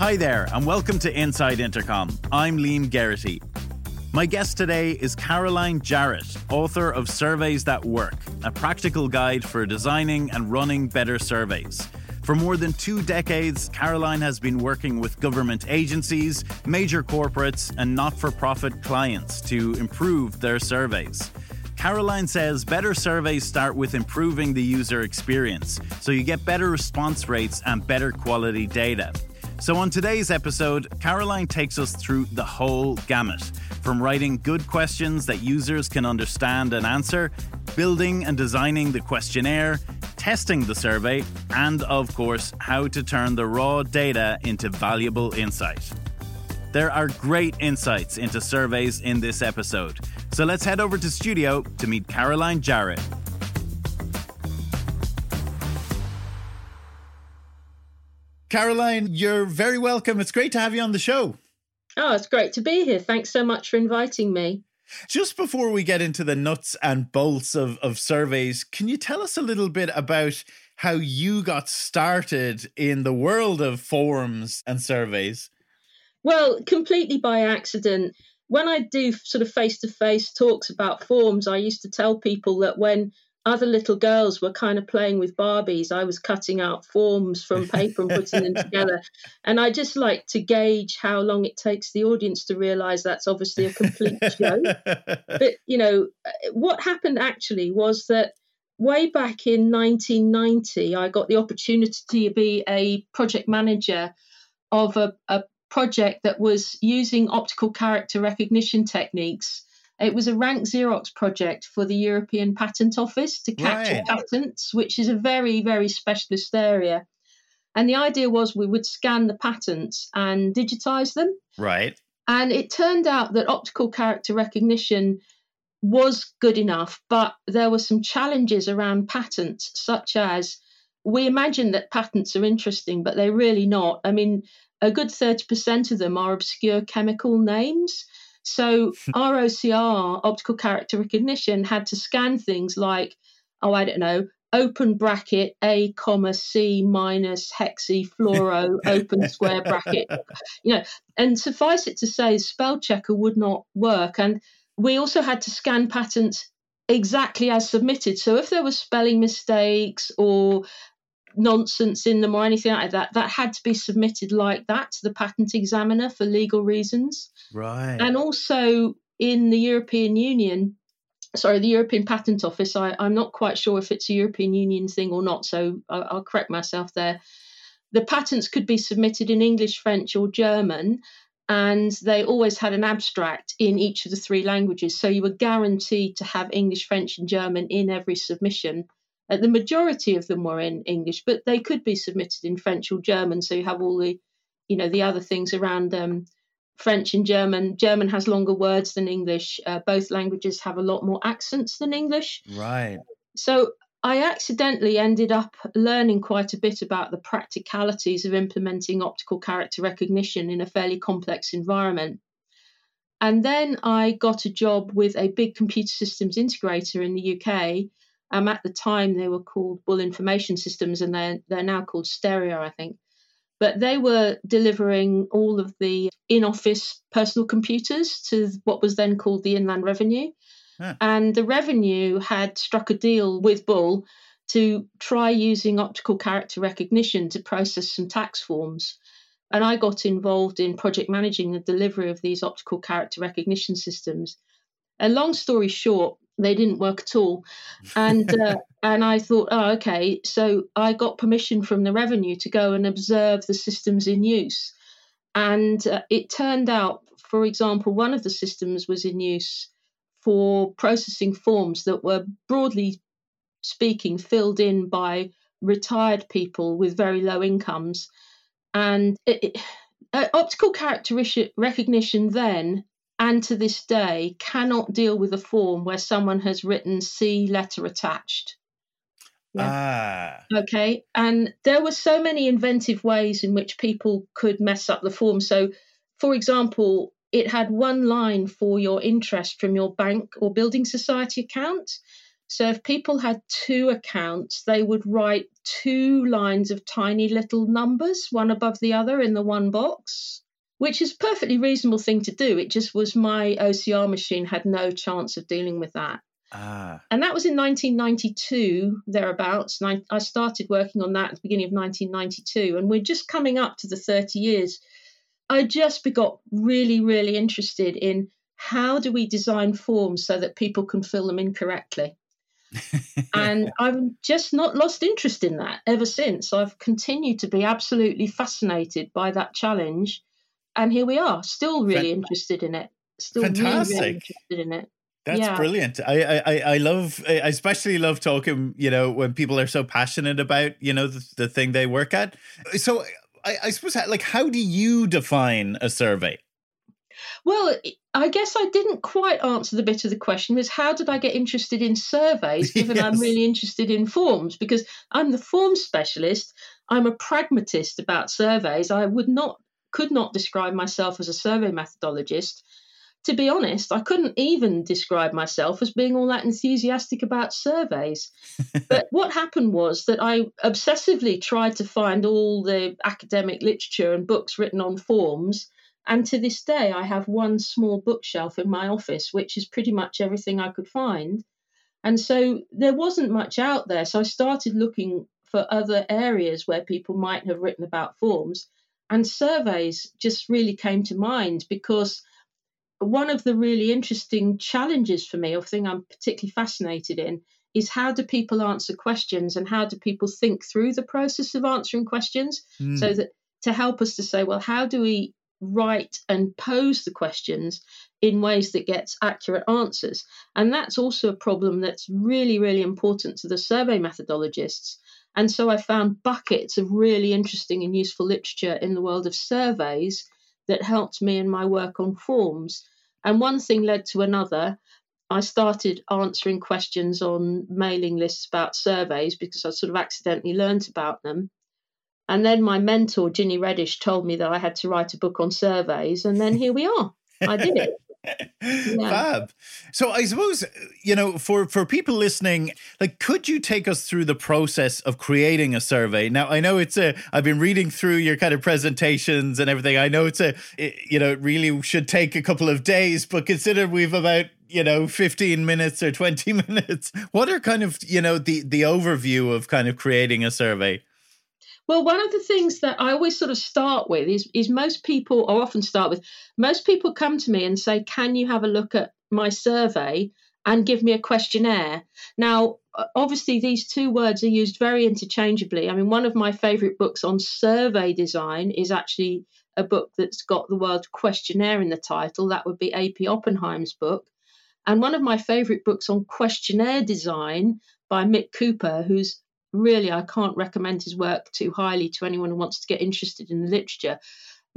Hi there, and welcome to Inside Intercom. I'm Liam Geraghty. My guest today is Caroline Jarrett, author of Surveys That Work, a practical guide for designing and running better surveys. For more than two decades, Caroline has been working with government agencies, major corporates, and not for profit clients to improve their surveys. Caroline says better surveys start with improving the user experience, so you get better response rates and better quality data. So, on today's episode, Caroline takes us through the whole gamut from writing good questions that users can understand and answer, building and designing the questionnaire, testing the survey, and of course, how to turn the raw data into valuable insight. There are great insights into surveys in this episode. So let's head over to studio to meet Caroline Jarrett. Caroline, you're very welcome. It's great to have you on the show. Oh, it's great to be here. Thanks so much for inviting me. Just before we get into the nuts and bolts of, of surveys, can you tell us a little bit about how you got started in the world of forms and surveys? Well, completely by accident. When I do sort of face to face talks about forms, I used to tell people that when other little girls were kind of playing with Barbies. I was cutting out forms from paper and putting them together. And I just like to gauge how long it takes the audience to realize that's obviously a complete joke. But, you know, what happened actually was that way back in 1990, I got the opportunity to be a project manager of a, a project that was using optical character recognition techniques it was a rank Xerox project for the European Patent Office to capture right. patents, which is a very, very specialist area. And the idea was we would scan the patents and digitize them. Right. And it turned out that optical character recognition was good enough, but there were some challenges around patents, such as we imagine that patents are interesting, but they're really not. I mean, a good 30% of them are obscure chemical names. So ROCR, optical character recognition, had to scan things like, oh, I don't know, open bracket A comma C minus hexy fluoro open square bracket, you know, and suffice it to say, spell checker would not work. And we also had to scan patents exactly as submitted. So if there were spelling mistakes or nonsense in them or anything like that, that had to be submitted like that to the patent examiner for legal reasons. Right. And also in the European Union, sorry, the European Patent Office, I, am not quite sure if it's a European Union thing or not, so I, I'll correct myself there. The patents could be submitted in English, French, or German, and they always had an abstract in each of the three languages. So you were guaranteed to have English, French, and German in every submission. Uh, the majority of them were in English, but they could be submitted in French or German. So you have all the, you know, the other things around um, French and German. German has longer words than English. Uh, both languages have a lot more accents than English. Right. So I accidentally ended up learning quite a bit about the practicalities of implementing optical character recognition in a fairly complex environment. And then I got a job with a big computer systems integrator in the UK um, at the time, they were called Bull Information Systems, and they're they're now called Steria, I think. But they were delivering all of the in-office personal computers to what was then called the Inland Revenue, huh. and the Revenue had struck a deal with Bull to try using optical character recognition to process some tax forms. And I got involved in project managing the delivery of these optical character recognition systems. A long story short, they didn't work at all. And uh, and i thought oh okay. So i got permission from the revenue to go and observe the systems in use. And uh, it turned out for example one of the systems was in use for processing forms that were broadly speaking filled in by retired people with very low incomes. And it, it, uh, optical character recognition then and to this day cannot deal with a form where someone has written C letter attached. Yeah. Ah. Okay. And there were so many inventive ways in which people could mess up the form. So, for example, it had one line for your interest from your bank or building society account. So if people had two accounts, they would write two lines of tiny little numbers, one above the other in the one box, which is a perfectly reasonable thing to do. It just was my OCR machine had no chance of dealing with that. Ah. And that was in 1992, thereabouts. And I, I started working on that at the beginning of 1992. And we're just coming up to the 30 years. I just got really, really interested in how do we design forms so that people can fill them in correctly and I've just not lost interest in that ever since. I've continued to be absolutely fascinated by that challenge. And here we are, still really interested in it. Still Fantastic. really, really interested in it. That's yeah. brilliant. I, I I love I especially love talking, you know, when people are so passionate about, you know, the, the thing they work at. So I, I suppose like how do you define a survey? Well, I guess I didn't quite answer the bit of the question was how did I get interested in surveys given yes. I'm really interested in forms because I'm the form specialist. I'm a pragmatist about surveys. I would not could not describe myself as a survey methodologist. To be honest, I couldn't even describe myself as being all that enthusiastic about surveys. but what happened was that I obsessively tried to find all the academic literature and books written on forms and to this day, I have one small bookshelf in my office, which is pretty much everything I could find. And so there wasn't much out there. So I started looking for other areas where people might have written about forms. And surveys just really came to mind because one of the really interesting challenges for me, or thing I'm particularly fascinated in, is how do people answer questions and how do people think through the process of answering questions mm. so that to help us to say, well, how do we write and pose the questions in ways that gets accurate answers. And that's also a problem that's really, really important to the survey methodologists. And so I found buckets of really interesting and useful literature in the world of surveys that helped me in my work on forms. And one thing led to another. I started answering questions on mailing lists about surveys because I sort of accidentally learned about them. And then my mentor, Ginny Redish, told me that I had to write a book on surveys. And then here we are. I did it. Yeah. Fab. So I suppose you know for for people listening, like, could you take us through the process of creating a survey? Now I know it's a. I've been reading through your kind of presentations and everything. I know it's a. It, you know, it really should take a couple of days, but consider we've about you know 15 minutes or 20 minutes. What are kind of you know the the overview of kind of creating a survey? Well, one of the things that I always sort of start with is, is most people, or often start with, most people come to me and say, Can you have a look at my survey and give me a questionnaire? Now, obviously, these two words are used very interchangeably. I mean, one of my favorite books on survey design is actually a book that's got the word questionnaire in the title. That would be A.P. Oppenheim's book. And one of my favorite books on questionnaire design by Mick Couper, who's really, I can't recommend his work too highly to anyone who wants to get interested in the literature.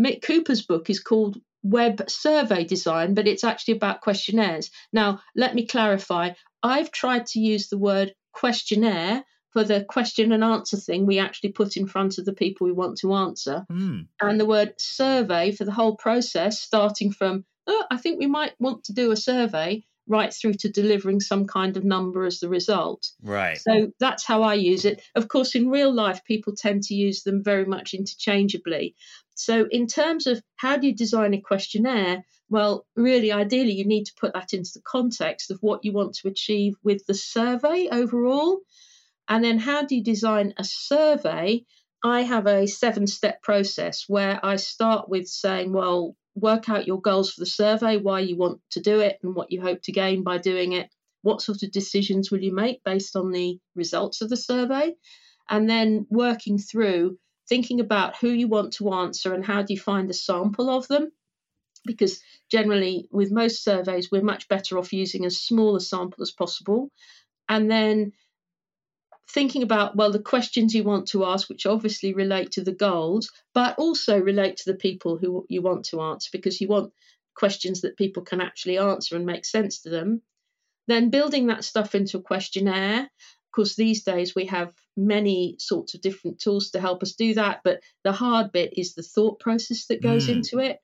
Mick Couper's book is called Web Survey Design, but it's actually about questionnaires. Now, let me clarify. I've tried to use the word questionnaire for the question and answer thing we actually put in front of the people we want to answer, mm. and the word survey for the whole process, starting from, oh, I think we might want to do a survey, right through to delivering some kind of number as the result. Right. So that's how I use it. Of course, in real life, people tend to use them very much interchangeably. So, in terms of how do you design a questionnaire, well, really, ideally, you need to put that into the context of what you want to achieve with the survey overall. And then, how do you design a survey? I have a seven step process where I start with saying, well, work out your goals for the survey, why you want to do it, and what you hope to gain by doing it. What sort of decisions will you make based on the results of the survey? And then working through thinking about who you want to answer and how do you find a sample of them. Because generally, with most surveys, we're much better off using as small a sample as possible. And then thinking about, well, the questions you want to ask, which obviously relate to the goals, but also relate to the people who you want to answer because you want questions that people can actually answer and make sense to them. Then building that stuff into a questionnaire. Of course, these days we have many sorts of different tools to help us do that, but the hard bit is the thought process that goes mm. into it.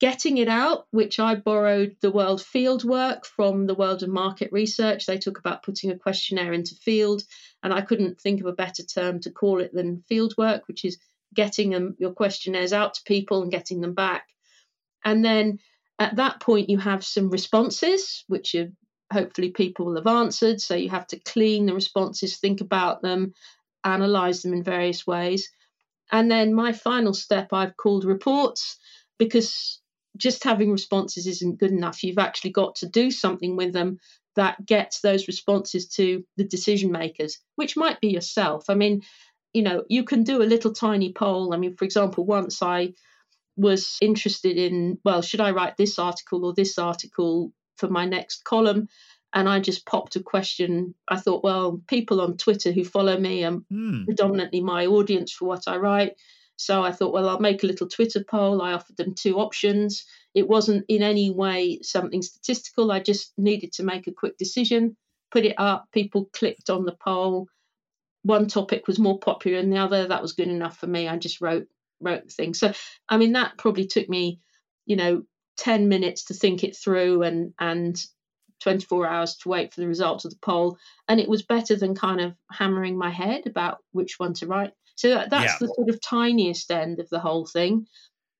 Getting it out, which I borrowed the world field work from the world of market research. They talk about putting a questionnaire into field, and I couldn't think of a better term to call it than field work, which is getting them, your questionnaires out to people and getting them back. And then at that point, you have some responses, which are hopefully people will have answered. So you have to clean the responses, think about them, analyze them in various ways. And then my final step I've called reports because just having responses isn't good enough. You've actually got to do something with them that gets those responses to the decision makers, which might be yourself. I mean, you know, you can do a little tiny poll. I mean, for example, once I was interested in, well, should I write this article or this article for my next column? And I just popped a question. I thought, well, people on Twitter who follow me are mm. predominantly my audience for what I write. So I thought, well, I'll make a little Twitter poll. I offered them two options. It wasn't in any way something statistical. I just needed to make a quick decision, put it up. People clicked on the poll. One topic was more popular than the other. That was good enough for me. I just wrote wrote the thing. So I mean, that probably took me, you know, ten minutes to think it through and and 24 hours to wait for the results of the poll. And it was better than kind of hammering my head about which one to write. So that, that's yeah. the sort of tiniest end of the whole thing.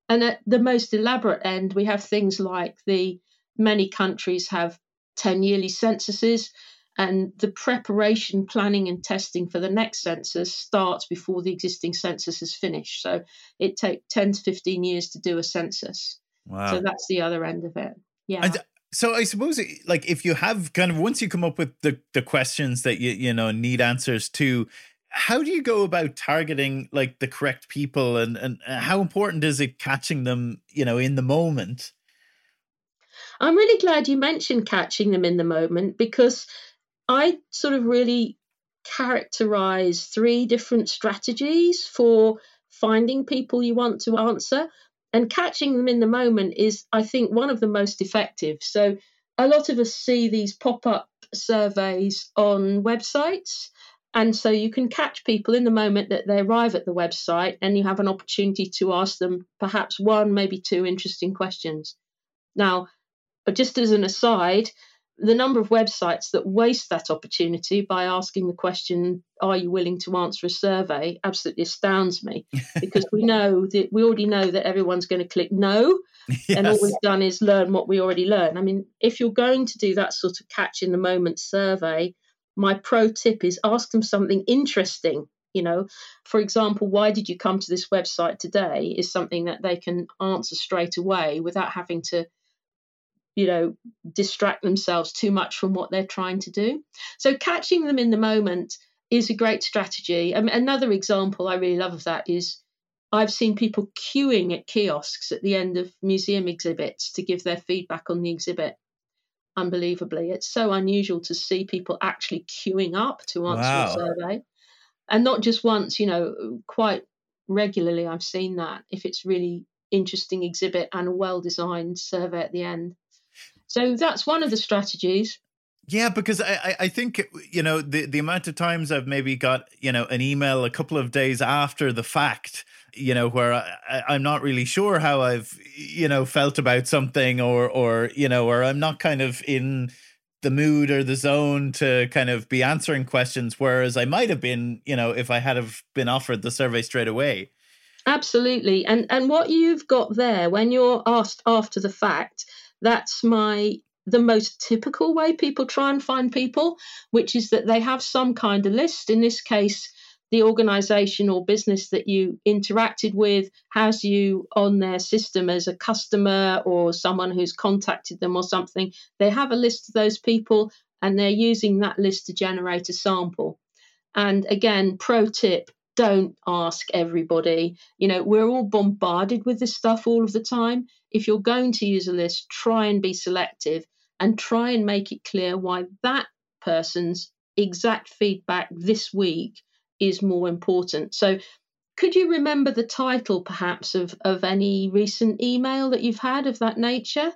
And at the most elaborate end, we have things like the many countries have 10 yearly censuses, and the preparation, planning, and testing for the next census starts before the existing census is finished. So it takes 10 to 15 years to do a census. Wow. So that's the other end of it. Yeah. And so I suppose eh, like if you have kind of once you come up with the the questions that you you know need answers to how do you go about targeting like the correct people and and how important is it catching them you know in the moment? I'm really glad you mentioned catching them in the moment because i sort of really characterize three different strategies for finding people you want to answer and catching them in the moment is i think one of the most effective so a lot of us see these pop-up surveys on websites and so you can catch people in the moment that they arrive at the website and you have an opportunity to ask them perhaps one, maybe two interesting questions. Now, just as an aside, the number of websites that waste that opportunity by asking the question, Are you willing to answer a survey? absolutely astounds me because we know that we already know that everyone's going to click no. Yes. And all we've done is learn what we already learn. I mean, if you're going to do that sort of catch in the moment survey, my pro tip is ask them something interesting. You know, for example, why did you come to this website today is something that they can answer straight away without having to, you know, distract themselves too much from what they're trying to do. So catching them in the moment is a great strategy. Mean, another example I really love of that is I've seen people queuing at kiosks at the end of museum exhibits to give their feedback on the exhibit unbelievably. It's so unusual to see people actually queuing up to answer wow. a survey. And not just once, you know, quite regularly I've seen that if it's really interesting exhibit and a well designed survey at the end. So that's one of the strategies. Yeah, because I, I think you know the the amount of times I've maybe got you know an email a couple of days after the fact you know where I, i'm not really sure how i've you know felt about something or or you know or i'm not kind of in the mood or the zone to kind of be answering questions whereas i might have been you know if i had have been offered the survey straight away absolutely and and what you've got there when you're asked after the fact that's my the most typical way people try and find people which is that they have some kind of list in this case the organization or business that you interacted with has you on their system as a customer or someone who's contacted them or something. They have a list of those people and they're using that list to generate a sample. And again, pro tip don't ask everybody. You know, we're all bombarded with this stuff all of the time. If you're going to use a list, try and be selective and try and make it clear why that person's exact feedback this week is more important. So, could you remember the title perhaps of, of any recent email that you've had of that nature?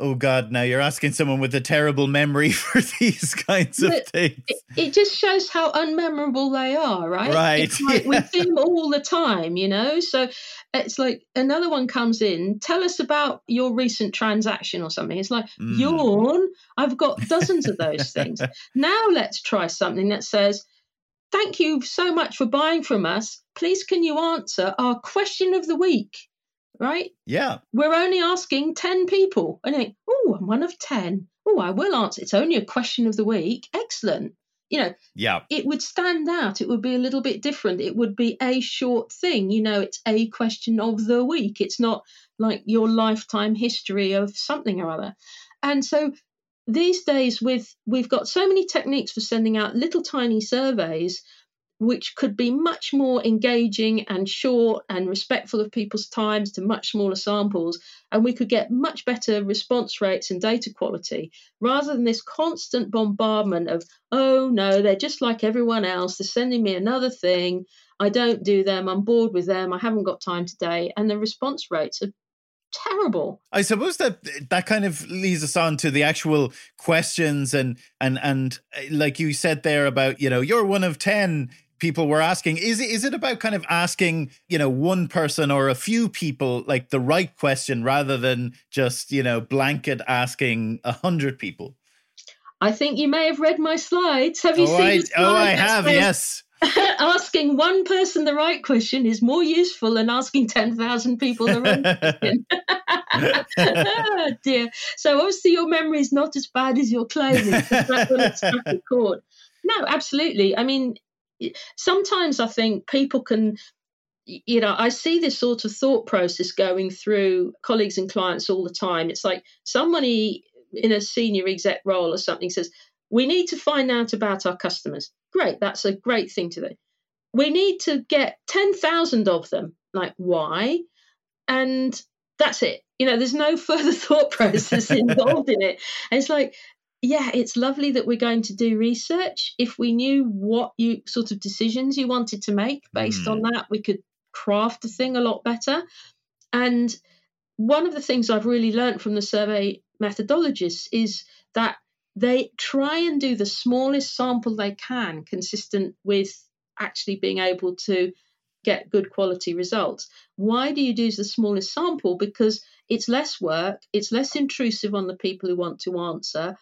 Oh God! Now you're asking someone with a terrible memory for these kinds of things. It, it, just shows how unmemorable they are, right? Right. Like yeah. We see them all the time, you know. So it's like another one comes in. Tell us about your recent transaction or something. It's like mm. yawn. I've got dozens of those things. Now let's try something that says. Thank you so much for buying from us. Please, can you answer our question of the week? Right? Yeah. We're only asking 10 people. And think, oh, I'm one of 10. Oh, I will answer. It's only a question of the week. Excellent. You know, yeah, it would stand out. It would be a little bit different. It would be a short thing. You know, it's a question of the week. It's not like your lifetime history of something or other. And so these days with we've got so many techniques for sending out little tiny surveys which could be much more engaging and short and respectful of people's times to much smaller samples. And we could get much better response rates and data quality rather than this constant bombardment of, oh no, they're just like everyone else. They're sending me another thing. I don't do them. I'm bored with them. I haven't got time today. And the response rates are terrible. I suppose that that kind of leads us on to the actual questions and and and eh, like you said there about you know you're one of 10 people were asking is it is it about kind of asking you know one person or a few people like the right question rather than just you know blanket asking a hundred people i think you may have read my slides have you oh, seen I, oh i have yes asking one person the right question is more useful than asking 10,000 people the wrong question. oh, dear. So obviously your memory is not as bad as your clothing. That's when it's struck a chord. No, absolutely. I mean, sometimes I think people can you know, I see this sort of thought process going through colleagues and clients all the time. It's like somebody in a senior exec role or something says, We need to find out about our customers. Great, that's a great thing to do. We need to get 10,000 of them. Like, why? And that's it. You know, there's no further thought process involved in it. And it's like, yeah, it's lovely that we're going to do research. If we knew what you sort of decisions you wanted to make based mm. on that, we could craft the thing a lot better. And one of the things I've really learned from the survey methodologists is that they try and do the smallest sample they can, consistent with actually being able to get good quality results. Why do you do the smallest sample? Because it's less work, it's less intrusive on the people who want to answer,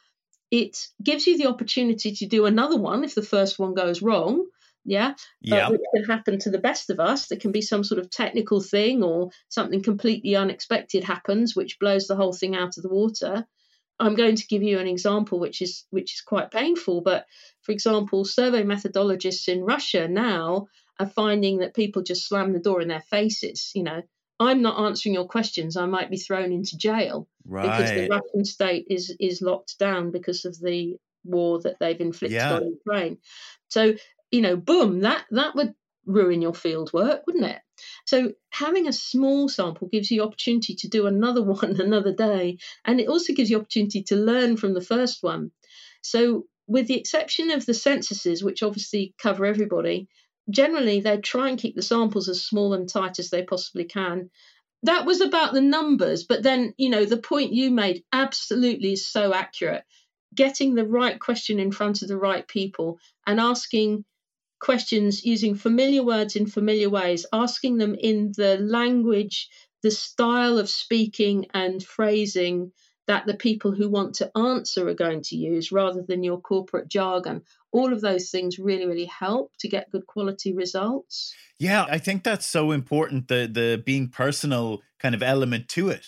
it gives you the opportunity to do another one if the first one goes wrong. Yeah. Yeah. Uh, which can happen to the best of us. There can be some sort of technical thing or something completely unexpected happens, which blows the whole thing out of the water. I'm going to give you an example which is which is quite painful. But for example, survey methodologists in Russia now are finding that people just slam the door in their faces. You know, I'm not answering your questions. I might be thrown into jail right. because the Russian state is is locked down because of the war that they've inflicted yeah. on Ukraine. So you know, boom, that that would ruin your field work, wouldn't it? So having a small sample gives you opportunity to do another one another day, and it also gives you opportunity to learn from the first one. So with the exception of the censuses, which obviously cover everybody, generally they try and keep the samples as small and tight as they possibly can that was about the numbers but then you know the point you made absolutely is so accurate getting the right question in front of the right people and asking questions using familiar words in familiar ways asking them in the language the style of speaking and phrasing that the people who want to answer are going to use rather than your corporate jargon. All of those things really, really help to get good quality results. Yeah, I think that's so important the the being personal kind of element to it.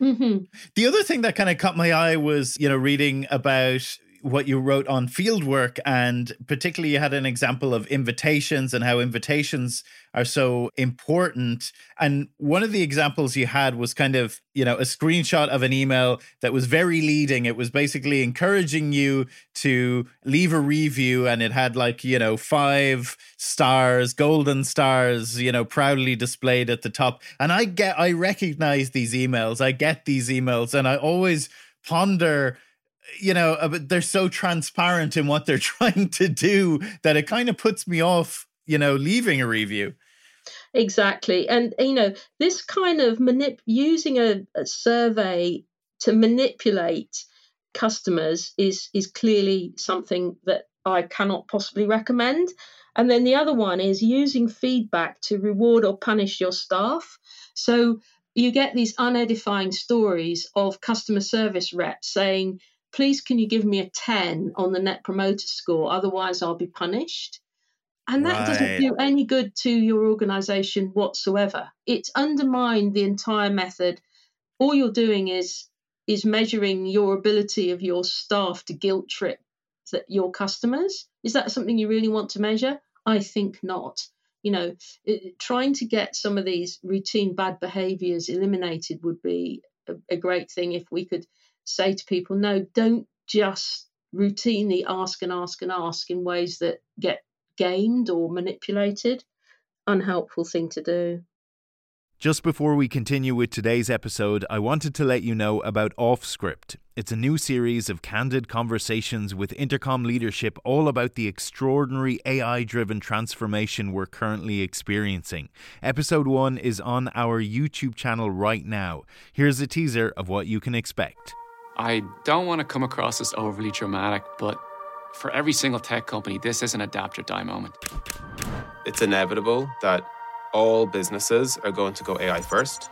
Mm-hmm. The other thing that kind of caught my eye was, you know, reading about what you wrote on fieldwork and particularly you had an example of invitations and how invitations are so important. And one of the examples you had was kind of you know a screenshot of an email that was very leading. It was basically encouraging you to leave a review and it had like you know five stars golden stars you know proudly displayed at the top. And i get i recognize these emails i get these emails and i always ponder you know, uh, they're so transparent in what they're trying to do that it kind of puts me off, you know, leaving a review. Exactly. And, you know, this kind of manip using a, a survey to manipulate customers is is clearly something that I cannot possibly recommend. And then the other one is using feedback to reward or punish your staff. So you get these unedifying stories of customer service reps saying, please can you give me a 10 on the net promoter score? Otherwise i'll be punished. And that right. doesn't do any good to your organization whatsoever. It's undermined the entire method. All you're doing is is measuring your ability of your staff to guilt trip that your customers. Is that something you really want to measure? I think not. You know it, trying to get some of these routine bad behaviors eliminated would be a, a great thing if we could say to people, no, don't just routinely ask and ask and ask in ways that get gamed or manipulated. Unhelpful thing to do. Just before we continue with today's episode, I wanted to let you know about OffScript. It's a new series of candid conversations with Intercom leadership all about the extraordinary AI driven transformation we're currently experiencing. Episode 1 is on our YouTube channel right now. Here's a teaser of what you can expect. I don't want to come across as overly dramatic, but for every single tech company, this is an adapt or die moment. It's inevitable that all businesses are going to go AI first.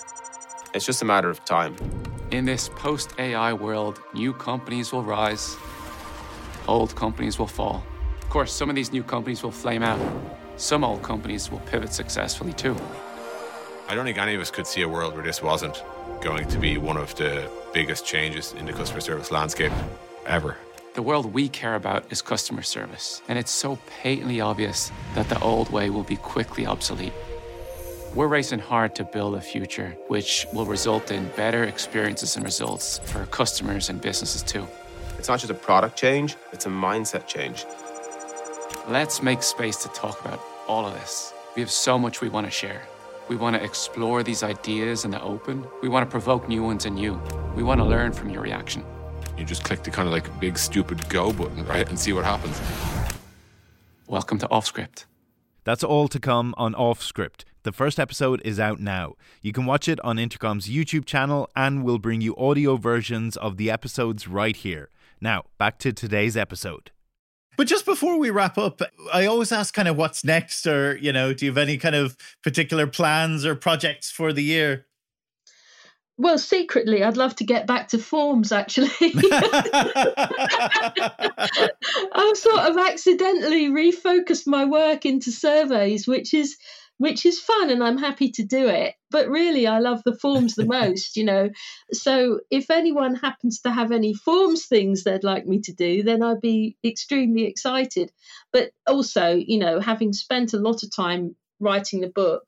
It's just a matter of time. In this post AI world, new companies will rise, old companies will fall. Of course, some of these new companies will flame out, some old companies will pivot successfully too. I don't think any of us could see a world where this wasn't going to be one of the biggest changes in the customer service landscape ever. The world we care about is customer service, and it's so patently obvious that the old way will be quickly obsolete. We're racing hard to build a future which will result in better experiences and results for customers and businesses too. It's not just a product change, it's a mindset change. Let's make space to talk about all of this. We have so much we want to share. We want to explore these ideas in the open. We want to provoke new ones in you. We want to learn from your reaction. You just click the kind of like big stupid go button, right? And see what happens. Welcome to OffScript. That's all to come on OffScript. The first episode is out now. You can watch it on Intercom's YouTube channel, and we'll bring you audio versions of the episodes right here. Now, back to today's episode. But just before we wrap up, I always ask kind of what's next, or, you know, do you have any kind of particular plans or projects for the year? Well, secretly, I'd love to get back to forms actually. I've sort of accidentally refocused my work into surveys, which is which is fun and I'm happy to do it. But really, I love the forms the most, you know. So if anyone happens to have any forms things they'd like me to do, then I'd be extremely excited. But also, you know, having spent a lot of time writing the book,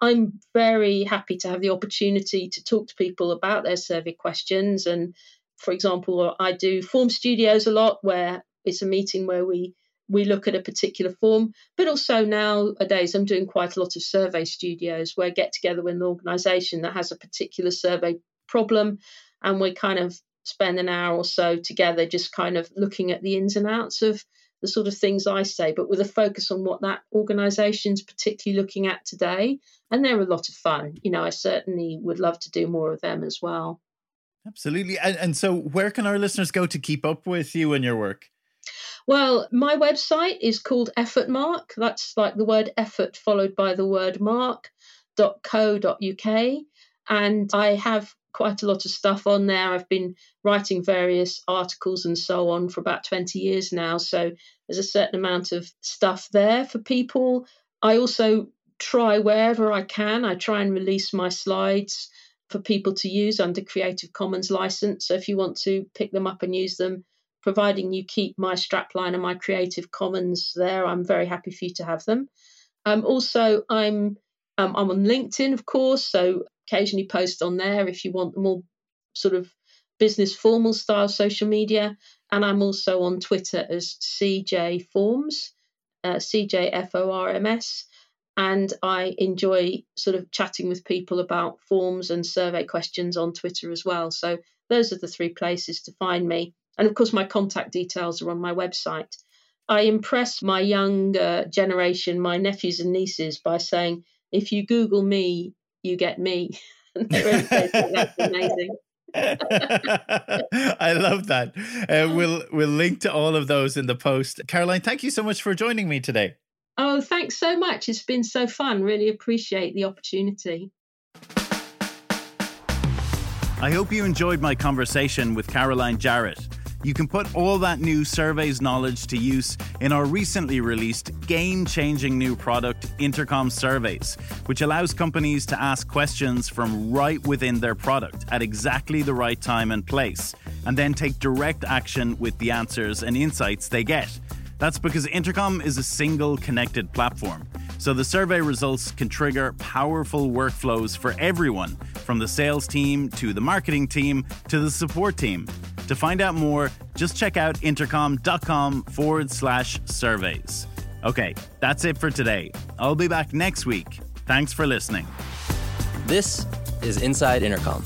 I'm very happy to have the opportunity to talk to people about their survey questions. And for example, I do form studios a lot where it's a meeting where we we look at a particular form, but also nowadays I'm doing quite a lot of survey studios where I get together with an organization that has a particular survey problem and we kind of spend an hour or so together just kind of looking at the ins and outs of the sort of things I say, but with a focus on what that organization's particularly looking at today. And they're a lot of fun. You know, I certainly would love to do more of them as well. Absolutely. And, and so, where can our listeners go to keep up with you and your work? Well, my website is called Effort Mark. That's like the word effort followed by the word mark.co.uk. And I have quite a lot of stuff on there. I've been writing various articles and so on for about 20 years now. So there's a certain amount of stuff there for people. I also try wherever I can, I try and release my slides for people to use under Creative Commons license. So if you want to pick them up and use them, providing you keep my strapline and my Creative Commons there, I'm very happy for you to have them. Um, also, I'm um, I'm on LinkedIn, of course, so occasionally post on there if you want more sort of business formal style social media. And I'm also on Twitter as CJ Forms, uh, CJFORMS. And I enjoy sort of chatting with people about forms and survey questions on Twitter as well. So those are the three places to find me. And of course, my contact details are on my website. I impress my younger generation, my nephews and nieces, by saying, if you Google me, you get me. that's amazing. I love that. Uh, we'll we'll link to all of those in the post. Caroline, thank you so much for joining me today. Oh, thanks so much. It's been so fun. Really appreciate the opportunity. I hope you enjoyed my conversation with Caroline Jarrett. You can put all that new surveys knowledge to use in our recently released game changing new product, Intercom Surveys, which allows companies to ask questions from right within their product at exactly the right time and place, and then take direct action with the answers and insights they get. That's because Intercom is a single connected platform. So the survey results can trigger powerful workflows for everyone, from the sales team to the marketing team to the support team. To find out more, just check out intercom.com forward slash surveys. Okay, that's it for today. I'll be back next week. Thanks for listening. This is Inside Intercom